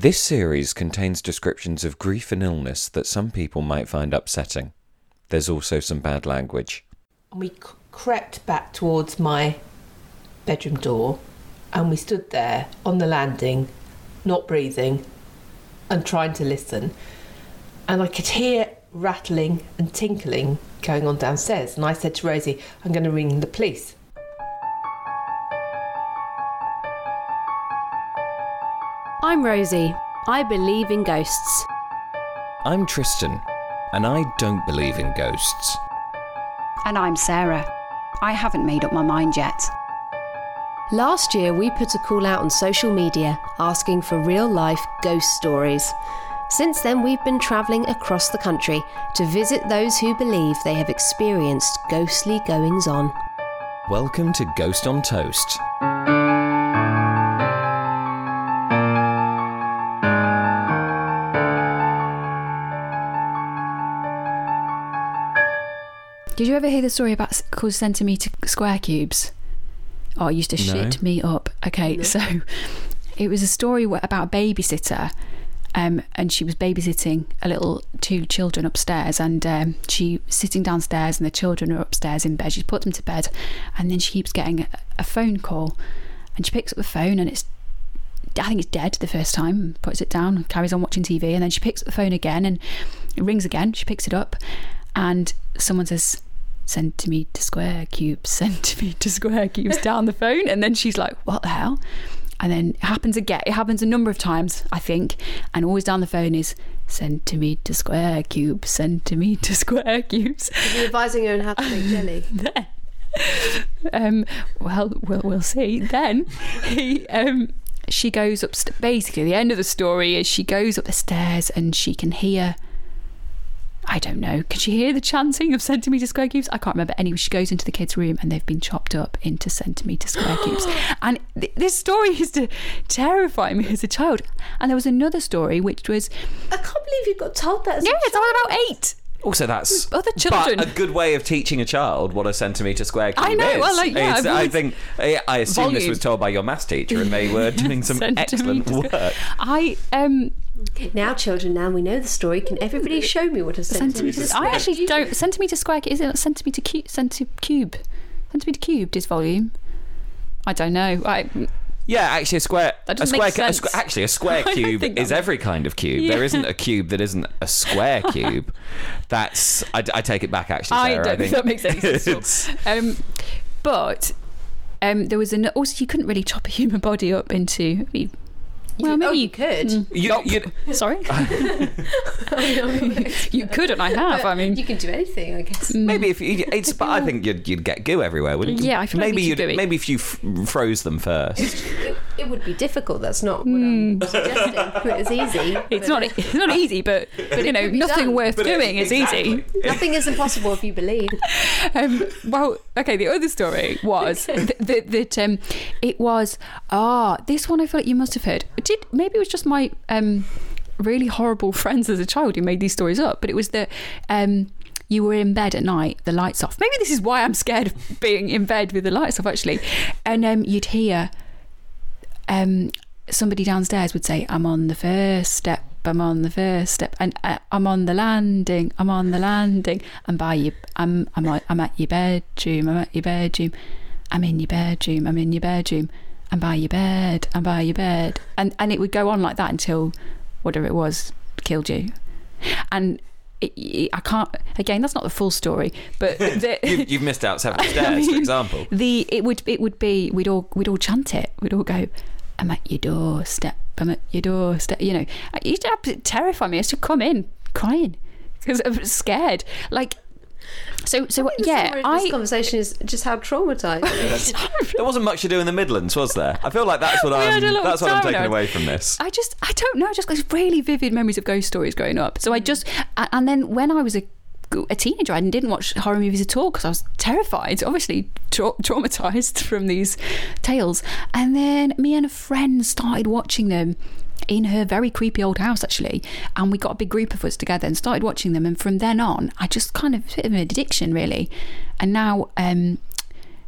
This series contains descriptions of grief and illness that some people might find upsetting. There's also some bad language. We crept back towards my bedroom door and we stood there on the landing, not breathing and trying to listen. And I could hear rattling and tinkling going on downstairs. And I said to Rosie, I'm going to ring the police. I'm Rosie. I believe in ghosts. I'm Tristan, and I don't believe in ghosts. And I'm Sarah. I haven't made up my mind yet. Last year, we put a call out on social media asking for real life ghost stories. Since then, we've been travelling across the country to visit those who believe they have experienced ghostly goings on. Welcome to Ghost on Toast. Did you ever hear the story about s- called centimetre square cubes? Oh, it used to No. shit me up. Okay, so it was a story about a babysitter. Um, and she was babysitting a little two children upstairs, and um, she sitting downstairs, and the children are upstairs in bed. She's put them to bed, and then she keeps getting a, a phone call, and she picks up the phone, and it's I think it's dead the first time, puts it down, carries on watching TV, and then she picks up the phone again and it rings again. She picks it up, and someone says, centimetre square cubes, centimetre square cubes down the phone. And then she's like, what the hell? And then it happens again. It happens a number of times, I think. And always down the phone is centimetre square cubes, centimetre square cubes. Are you advising her on how to make jelly? um, well, we'll we'll see. Then he, um, she goes up. Basically, the end of the story is she goes up the stairs and she can hear. I don't know. Can she hear the chanting of centimetre square cubes? I can't remember. Anyway, she goes into the kids' room and they've been chopped up into centimetre square cubes. And th- this story used to terrify me as a child. And there was another story which was I can't believe you got told that. As yeah, a it's all about eight. Also, that's Other children. but a good way of teaching a child what a centimetre square cube is. I know, is. well, like, yeah, It's- I I think I I assume this was told by your maths teacher, and they were doing some excellent work. I um Now, children, now we know the story. Can everybody show me what a centimetre centimeters. square I actually don't. Centimeter square is it centimeter cube? Centi cube. Centimeter cubed is volume. I don't know. I Yeah, actually, a square. That a doesn't square. make cu- a sense. squ- actually, a square cube is that is makes- every kind of cube. Yeah. There isn't a cube that isn't a square cube. That's. I, I take it back. Actually, I don't think that makes any sense. at all. It's- um, but um, there was an also you couldn't really chop a human body up into. Well, oh, maybe oh, you you could. Mm. you, you, Sorry, you could, and I have. I mean, you can do anything, I guess. Mm. maybe if you, it's, but I think you'd, you'd get goo everywhere, wouldn't you? Yeah, I feel maybe we'd you'd, do it. maybe if you f- froze them first. It, it would be difficult. That's not what I'm suggesting. It's easy. it's but not it's not easy, but you know, nothing done. worth But it- doing is easy. Nothing is impossible if you believe. um, well, okay. The other story was th- th- that um, it was ah this one. I feel like you must have heard. Did maybe it was just my um, really horrible friends as a child who made these stories up, but it was that. Um, you were in bed at night, the lights off. Maybe this is why I'm scared of being in bed with the lights off, actually. And um, you'd hear um, somebody downstairs would say, I'm on the first step, I'm on the first step, and uh, I'm on the landing, I'm on the landing, and by you, I'm, I'm, I'm at your bedroom, I'm at your bedroom, I'm in your bedroom, I'm in your bedroom, I'm by your bed, I'm by your bed. And, and it would go on like that until whatever it was killed you. And it, it- I can't, again, that's not the full story, but the, You've, you've missed out several I stairs, for example. the it would it would be we'd all we'd all chant it. We'd all go, "I'm at your doorstep. I'm at your doorstep." You know, it used to absolutely terrify me. I used to come in crying because I was scared. Like, so so The yeah, summary of this I. conversation is just how traumatized. There wasn't much to do in the Midlands, was there? I feel like that's what We had I'm. a lot That's what I'm time taking on. away from this. I just, I don't know, just got really vivid memories of ghost stories growing up. So I hmm. just, and then when I was a, a teenager, I didn't watch horror movies at all because I was terrified, obviously tra- traumatized from these tales. And then me and a friend started watching them in her very creepy old house actually and we got a big group of us together and started watching them and from then on I just kind of bit of an addiction really and now um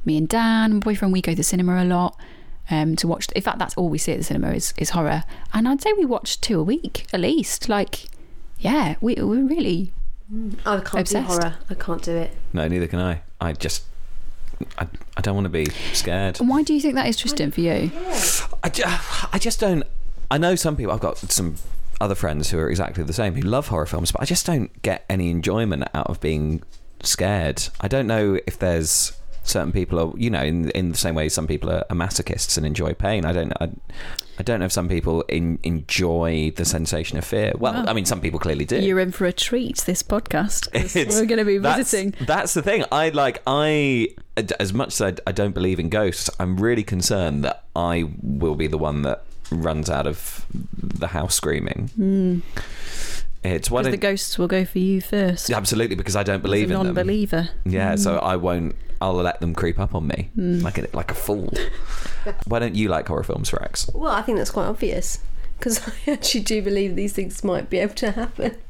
me and Dan my boyfriend we go to the cinema a lot um, to watch. In fact, that's all we see at the cinema is, is horror. And I'd say we watch two a week at least. Like, yeah, we, we're really. Oh, I can't Obsessed. do horror. I can't do it. No, neither can I. I just, I, I don't want to be scared. And why do you think that is, Tristan, for you? I, ju- I just don't. I know some people. I've got some other friends who are exactly the same who love horror films, but I just don't get any enjoyment out of being scared. I don't know if there's certain people are, you know, in in the same way some people are, are masochists and enjoy pain. I don't. I, I don't know if some people in, enjoy the sensation of fear. Well, Wow. I mean, some people clearly do. You're in for a treat this podcast. We're going to be visiting. That's the thing. I like. I as much as I, I don't believe in ghosts, I'm really concerned that I will be the one that runs out of the house screaming. Hmm. It's what Because the ghosts will go for you first. absolutely because I don't believe a in them. non-believer. Yeah, so mm. I won't. I'll let them creep up on me mm. like a, like a fool. Why don't you like horror films, Rex? Well, I think that's quite obvious because I actually do believe these things might be able to happen.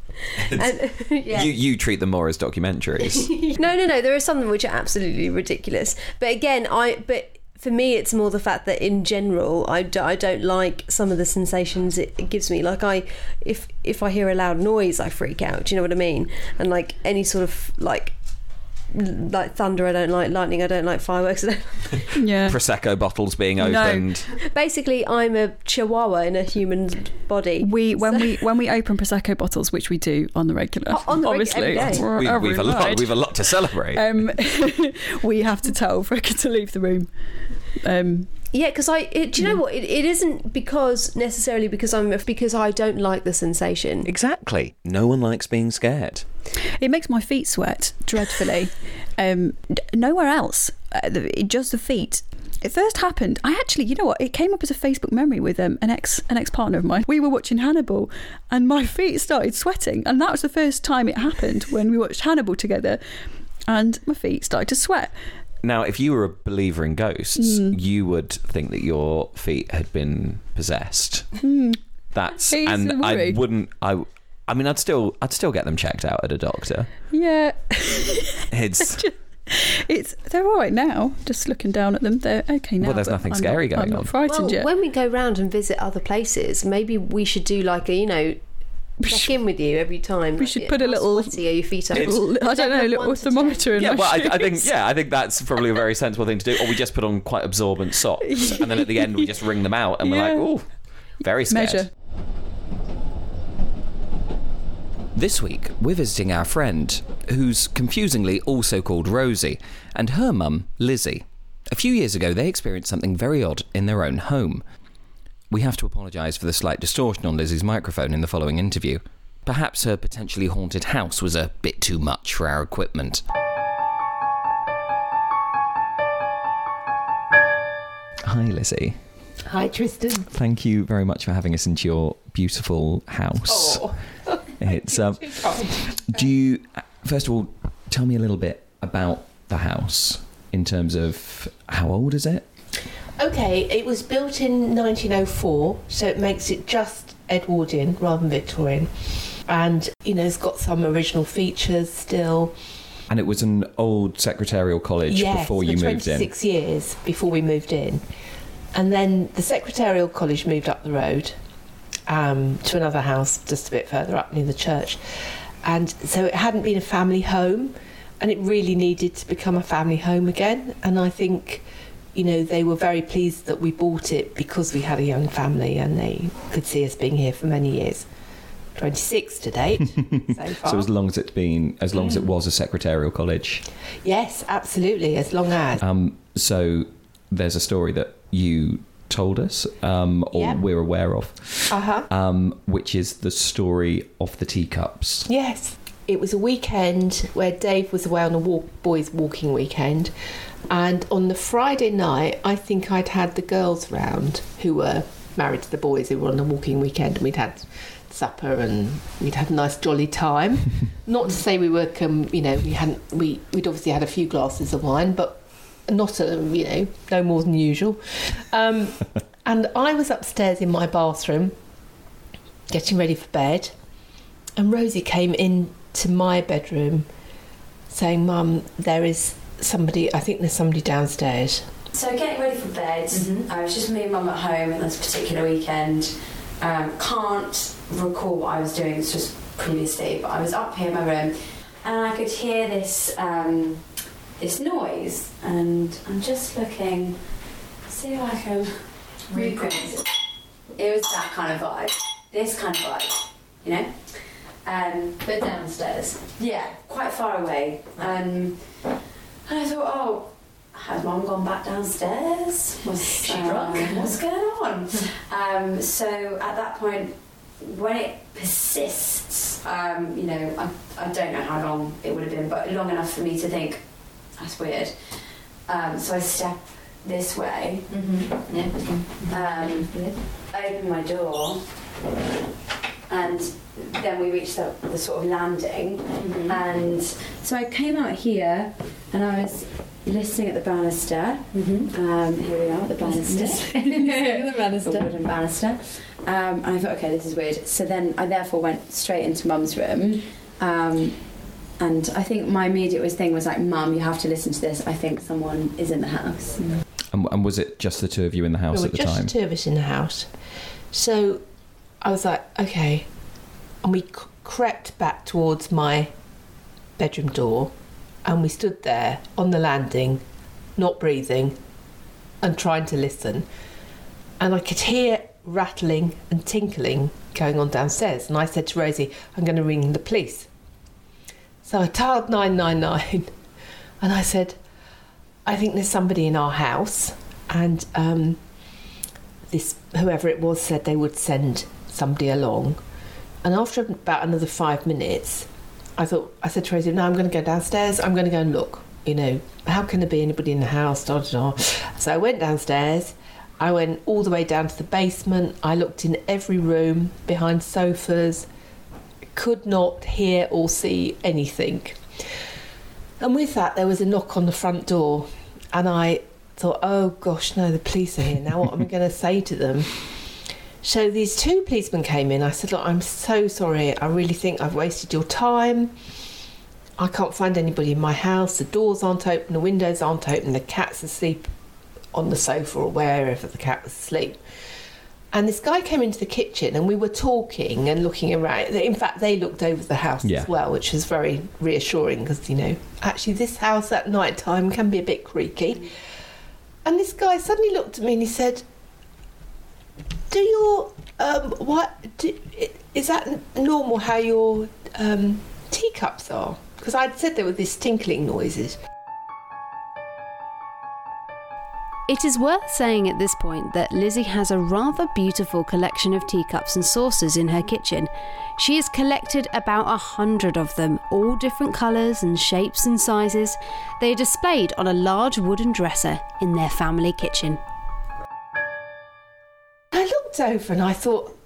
And, yeah. You you treat them more as documentaries. no, no, no. There are some which are absolutely ridiculous. But again, I but for me, it's more the fact that in general, I, do, I don't like some of the sensations it, it gives me. Like I, if if I hear a loud noise, I freak out. Do you know what I mean? And like any sort of like like thunder, I don't like lightning. I don't like fireworks. I don't, Yeah. Prosecco bottles being opened. No. opened. basically, I'm a chihuahua in a human body. We when we when we open prosecco bottles, which we do on the regular, Oh, on the reg- obviously, every day. we're We, every we've a lot. We've a lot to celebrate. um, we have to tell Fricka to leave the room. Um, Yeah, because I. It, do you know what? It, it isn't because necessarily because I'm because I don't like the sensation. exactly. No one likes being scared. it makes my feet sweat dreadfully. um, d- nowhere else, uh, the, just the feet. It first happened. I actually, you know what? It came up as a Facebook memory with um, an ex an ex partner of mine. We were watching Hannibal, and my feet started sweating, and that was the first time it happened when we watched Hannibal together, and my feet started to sweat. Now, if you were a believer in ghosts, Hmm. you would think that your feet had been possessed. That's It's and I wouldn't. I. I mean, I'd still, I'd still get them checked out at a doctor. Yeah, It's it's they're all right now. Just looking down at them, they're okay now. Well, there's nothing I'm scary not, going I'm not on. frightened Well, yet. when we go round and visit other places, maybe we should do like a you know check in with you every time. we should yeah, put a little- sweaty are your feet? Are? Little- I don't know, a little One to ten. thermometer in yeah. my Well, I, I think yeah, I think that's probably a very sensible thing to do. Or we just put on quite absorbent socks, and then at the end we just wring them out, and we're like, Yeah. oh, very scared. measure. This week, we're visiting our friend, who's confusingly also called Rosie, and her mum, Lizzie. A few years ago, they experienced something very odd in their own home. We have to apologise for the slight distortion on Lizzie's microphone in the following interview. Perhaps her potentially haunted house was a bit too much for our equipment. Hi, Lizzie. Hi, Tristan. Thank you very much for having us into your beautiful house. Oh, It's um, do you first of all tell me a little bit about the house in terms of how old is it? Okay, it was built in 1904, so it makes it just Edwardian rather than Victorian. And, you know, it's got some original features still. And it was an old secretarial college yes, before you moved in. 26 years before we moved in. And then the secretarial college moved up the road um, to another house just a bit further up near the church. And so it hadn't been a family home, and it really needed to become a family home again. And I think, you know, they were very pleased that we bought it because we had a young family and they could see us being here for many years. 26 to date so far. So as long as it's been, as long as it was a secretarial college. yes, absolutely, as long as. Um, so there's a story that you told us, um, or Yeah. we're aware of, Uh huh. um, which is the story of the teacups. Yes. It was a weekend where Dave was away on a walk, boys' walking weekend. And on the Friday night, I think I'd had the girls round who were married to the boys who were on the walking weekend. And we'd had supper and we'd had a nice jolly time. not to say we were, com- you know, we hadn't, we, we'd obviously had a few glasses of wine, but not, a, you know, no more than usual. Um, and I was upstairs in my bathroom getting ready for bed. And Rosie came into my bedroom saying, Mum, there is somebody, I think there's somebody downstairs. So getting ready for bed. Mhm. I was just me and mum at home on this particular weekend. Um, can't recall what I was doing. It's just previously, but I was up here in my room, and I could hear this um, this noise, and I'm just looking, see if I can recreate it. It was that kind of vibe, this kind of vibe, you know. Um, But downstairs. yeah, quite far away. Um, and I thought, oh, has mum gone back downstairs? Was She drunk? What's going on? um, so at that point, when it persists, um, you know, I, I don't know how long it would have been, but long enough for me to think, that's weird. Um, so I step this way, Mm-hmm. Yeah. um, open my door, and then we reached the, the sort of landing. Mm-hmm. And so I came out here and I was listening at the banister. Mm-hmm. Um, here we are, at the banister. the the banister. wooden banister. Um, and I thought, okay, this is weird. So then I therefore went straight into mum's room. Um, and I think my immediate was thing was like, Mum, you have to listen to this. I think someone is in the house. And, and was it just the two of you in the house there at were the just time? two of us in the house. So I was like, okay. And we c- crept back towards my bedroom door and we stood there on the landing, not breathing and trying to listen. And I could hear rattling and tinkling going on downstairs. And I said to Rosie, I'm going to ring the police. So I dialed 999 and I said, I think there's somebody in our house. And um, this whoever it was said they would send somebody along. And after about another five minutes, I thought I said to Rosie, "No, I'm going to go downstairs. I'm going to go and look. You know, how can there be anybody in the house?" Da, da, da. So I went downstairs. I went all the way down to the basement. I looked in every room, behind sofas. Could not hear or see anything. And with that, there was a knock on the front door, and I thought, oh gosh, no, the police are here now. What am I going to say to them? So these two policemen came in. I said, look, I'm so sorry. I really think I've wasted your time. I can't find anybody in my house. The doors aren't open, the windows aren't open, the cat's asleep on the sofa or wherever the cat was asleep. And this guy came into the kitchen and we were talking and looking around. In fact, they looked over the house Yeah. as well, which was very reassuring because, you know, actually, this house at night time can be a bit creaky. And this guy suddenly looked at me and he said, "Do your um, what? Do, is that normal? How your um, teacups are?" Because I'd said there were these tinkling noises. It is worth saying at this point that Lizzie has a rather beautiful collection of teacups and saucers in her kitchen. She has collected about a hundred of them, all different colours and shapes and sizes. They are displayed on a large wooden dresser in their family kitchen. Over and I thought,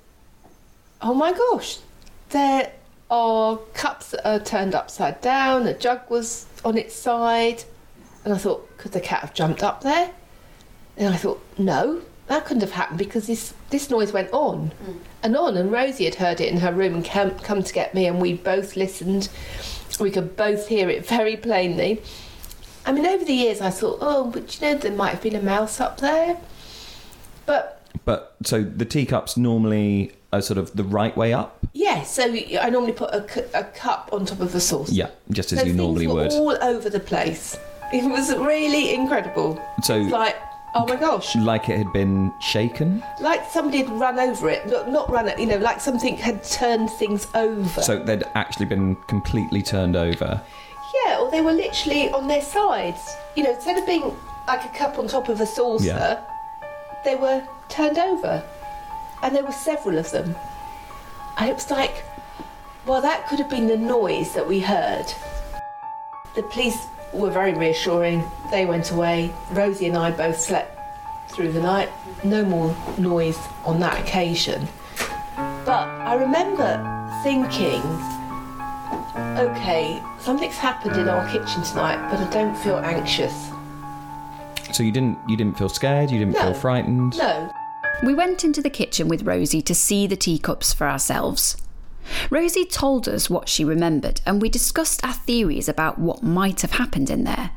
"Oh my gosh, there are cups that are turned upside down. A jug was on its side." And I thought, could the cat have jumped up there? And I thought, no, that couldn't have happened because this, this noise went on hmm. and on. And Rosie had heard it in her room and come, come to get me, and we both listened. We could both hear it very plainly. I mean, over the years, I thought, oh, but you know, there might have been a mouse up there. But But so the teacups normally are sort of the right way up. yeah, so I normally put a, cu- a cup on top of the saucer. Yeah, just as So you things normally were would. all over the place. It was really incredible. So It's like, oh my gosh, like it had been shaken. like somebody had run over it. Not, not run it, you know, like something had turned things over. So they'd actually been completely turned over. yeah, or they were literally on their sides. You know, instead of being like a cup on top of a saucer, Yeah. They were turned over. And there were several of them. And it was like, well, that could have been the noise that we heard. The police were very reassuring. They went away. Rosie and I both slept through the night. No more noise on that occasion. But I remember thinking, okay, something's happened in our kitchen tonight, but I don't feel anxious. So you didn't you didn't feel scared. You didn't No. feel frightened. No, We went into the kitchen with Rosie to see the teacups for ourselves. Rosie told us what she remembered, and we discussed our theories about what might have happened in there.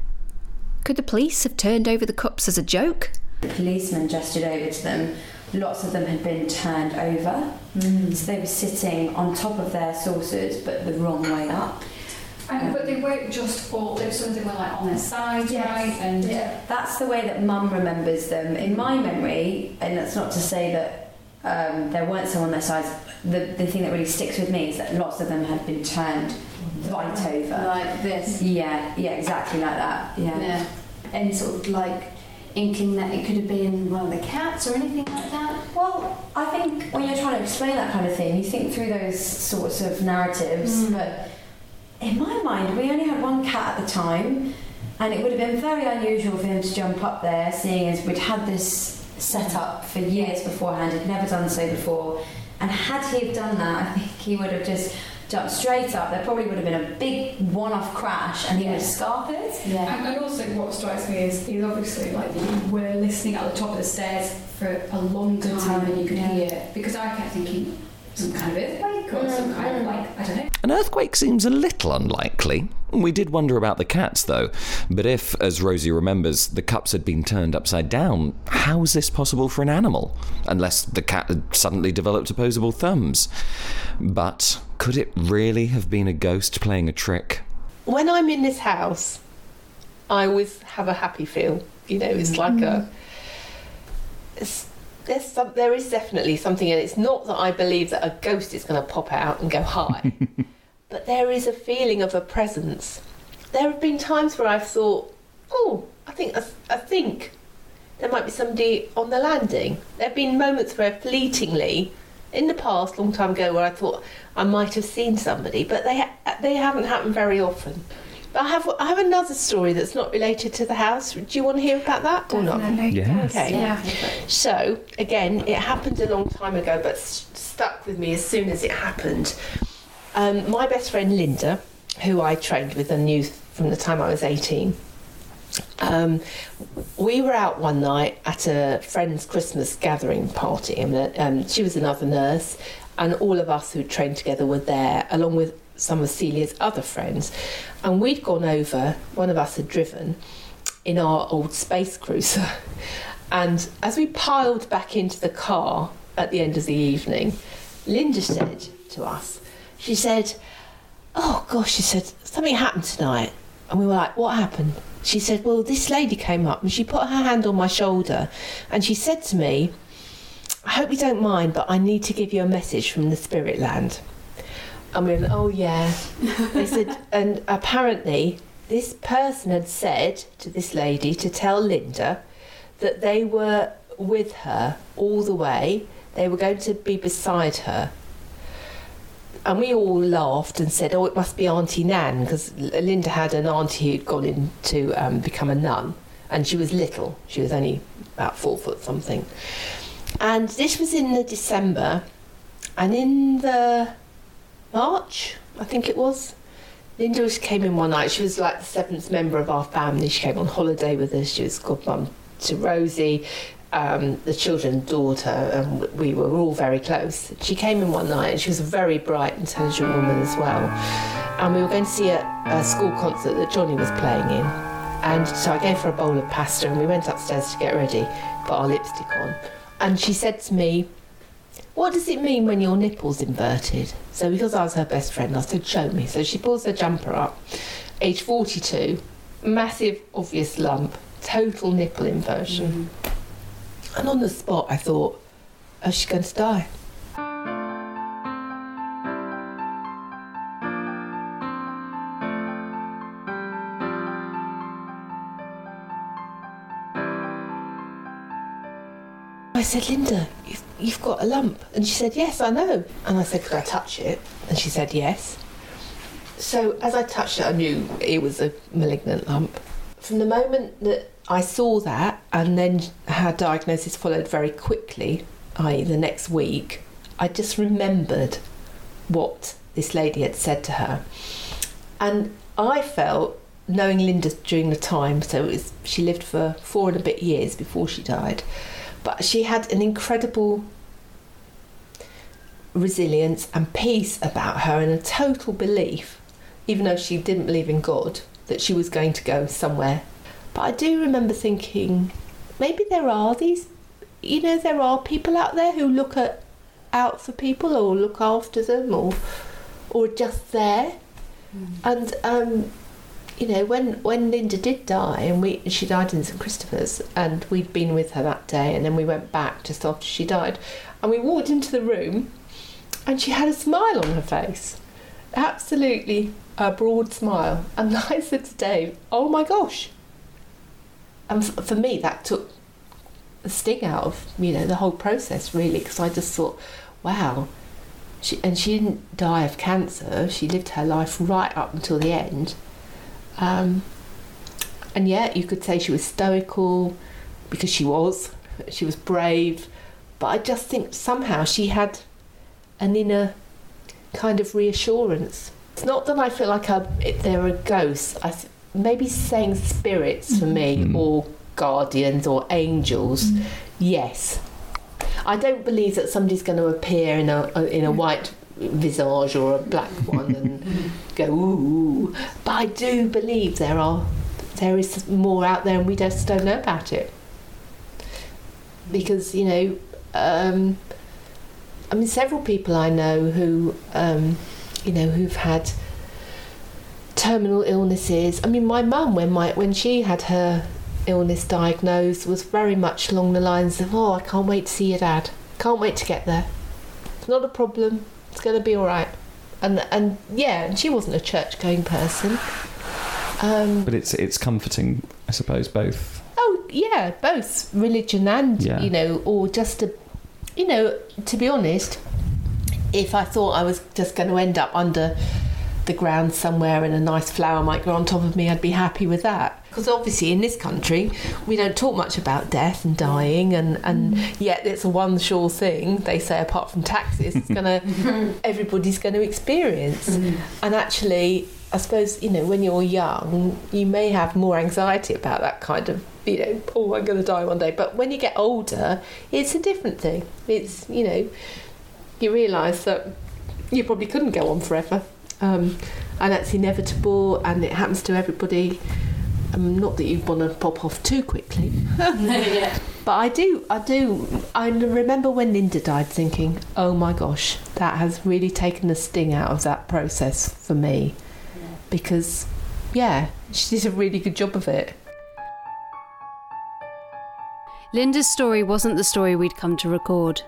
Could the police have turned over the cups as a joke? The policeman gestured over to them. Lots of them had been turned over, mm. so they were sitting on top of their saucers, but the wrong way up. And, but they weren't just all, there was something were like on their sides, right? And That's the way that Mum remembers them. In my memory, and that's not to say that um, there weren't some on their sides. The the thing that really sticks with me is that lots of them had been turned right over. like this. Yeah, yeah, exactly like that. Yeah. Yeah. Any sort of like inkling that it could have been one of the cats or anything like that? Well, I think when you're trying to explain that kind of thing, you think through those sorts of narratives. Mm. But in my mind, we only had one cat at the time, and it would have been very unusual for him to jump up there, seeing as we'd had this set up for years beforehand, had never done so before. And had he have done that, I think he would have just jumped straight up. There probably would have been a big one-off crash, and he would have scarpered. Yeah. And, and also, what strikes me is he's obviously like you were listening at the top of the stairs for a longer time, and you could yeah. hear because I kept thinking some kind of earthquake or some kind of like I don't know. An earthquake seems a little unlikely. We did wonder about the cats, though. But if, as Rosie remembers, the cups had been turned upside down, how is this possible for an animal? Unless the cat had suddenly developed opposable thumbs. But could it really have been a ghost playing a trick? when I'm in this house, I always have a happy feel. You know, it's like a. Mm-hmm. It's, there's some, there is definitely something, and it's not that I believe that a ghost is going to pop out and go hi, but there is a feeling of a presence. There have been times where I've thought, oh, I think I, I think there might be somebody on the landing. There have been moments where fleetingly, in the past, long time ago, where I thought I might have seen somebody, but they they haven't happened very often. But I have I have another story that's not related to the house. Do you want to hear about that or not? Yes. Okay. Yeah. So again, it happened a long time ago, but s- stuck with me as soon as it happened. Um, my best friend Linda, who I trained with and knew from the time I was eighteen. Um, we were out one night at a friend's Christmas gathering party, and uh, um, she was another nurse, and all of us who trained together were there, along with some of Celia's other friends. And we'd gone over, one of us had driven in our old space cruiser. And as we piled back into the car at the end of the evening, Linda said to us, she said, Oh gosh, she said, something happened tonight. And we were like, What happened? She said, Well, this lady came up and she put her hand on my shoulder and she said to me, I hope you don't mind, but I need to give you a message from the spirit land. We went, Oh, yeah. they said, And apparently, this person had said to this lady to tell Linda that they were with her all the way, they were going to be beside her. And we all laughed and said, Oh, it must be Auntie Nan, because Linda had an auntie who'd gone in to um, become a nun, and she was little. She was only about four foot something. And this was in the December, and in the March, I think it was, Linda came in one night. She was like the seventh member of our family. She came on holiday with us. She was godmum to Rosie. Um, the children's daughter, and we were all very close. She came in one night, and she was a very bright, intelligent woman as well. And we were going to see a, a school concert that Johnny was playing in. And so I gave her a bowl of pasta, and we went upstairs to get ready, put our lipstick on. And she said to me, what does it mean when your nipple's inverted? So because I was her best friend, I said, show me. So she pulls her jumper up, age 42, massive, obvious lump, total nipple inversion. Mm-hmm. And on the spot, I thought, oh, she's going to die. I said, Linda, you've, you've got a lump. And she said, Yes, I know. And I said, Could I touch it? And she said, Yes. So as I touched it, I knew it was a malignant lump. From the moment that I saw that, and then her diagnosis followed very quickly, i.e., the next week, I just remembered what this lady had said to her. And I felt, knowing Linda during the time, so was, she lived for four and a bit years before she died, but she had an incredible resilience and peace about her and a total belief, even though she didn't believe in God, that she was going to go somewhere But I do remember thinking, maybe there are these, you know, there are people out there who look at, out for people or look after them or, or just there. And um, you know, when when Linda did die, and we she died in St Christopher's, and we'd been with her that day, and then we went back just after she died, and we walked into the room, and she had a smile on her face, absolutely a broad smile, and I said to Dave, "Oh my gosh!" And for me, that took the sting out of you know the whole process really, because I just thought, "Wow." She, and she didn't die of cancer. She lived her life right up until the end. Um, and yet, you could say she was stoical because she was. She was brave. But I just think somehow she had an inner kind of reassurance. It's not that I feel like I, there are ghosts. I th- maybe saying spirits for me, Mm. or guardians, or angels. Yes, I don't believe that somebody's going to appear in a in a white visage or a black one and go ooh. But I do believe there are there is more out there and we just don't know about it. Because you know, um, I mean, several people I know who um, you know who've had terminal illnesses. I mean, my mum when my when she had her illness diagnosed was very much along the lines of, "Oh, I can't wait to see your dad. Can't wait to get there. It's not a problem. To be all right." And and yeah, and she wasn't a church going person. Um, But it's it's comforting, I suppose, both. Oh yeah, both religion and Yeah. you know, or just a, you know, to be honest, if I thought I was just going to end up under the ground somewhere and a nice flower might grow on top of me, I'd be happy with that. Because obviously in this country we don't talk much about death and dying, and and yet it's a one sure thing they say apart from taxes, it's gonna everybody's going to experience. And actually, I suppose, you know, when you're young, you may have more anxiety about that kind of, you know, oh, I'm going to die one day. But when you get older, it's a different thing. It's, you know, you realise that you probably couldn't go on forever. Um, and that's inevitable and it happens to everybody. Um, not that you want to pop off too quickly. yeah. But I do, I do. I remember when Linda died thinking, oh my gosh, that has really taken the sting out of that process for me. Because, yeah, she did a really good job of it. Linda's story wasn't the story we'd come to record.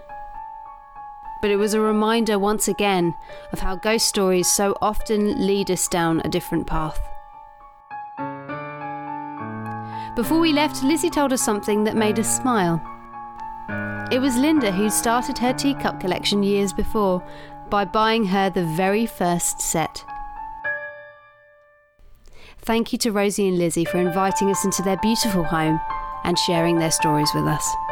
But it was a reminder once again of how ghost stories so often lead us down a different path. Before we left, Lizzie told us something that made us smile. It was Linda who started her teacup collection years before by buying her the very first set. Thank you to Rosie and Lizzie for inviting us into their beautiful home and sharing their stories with us.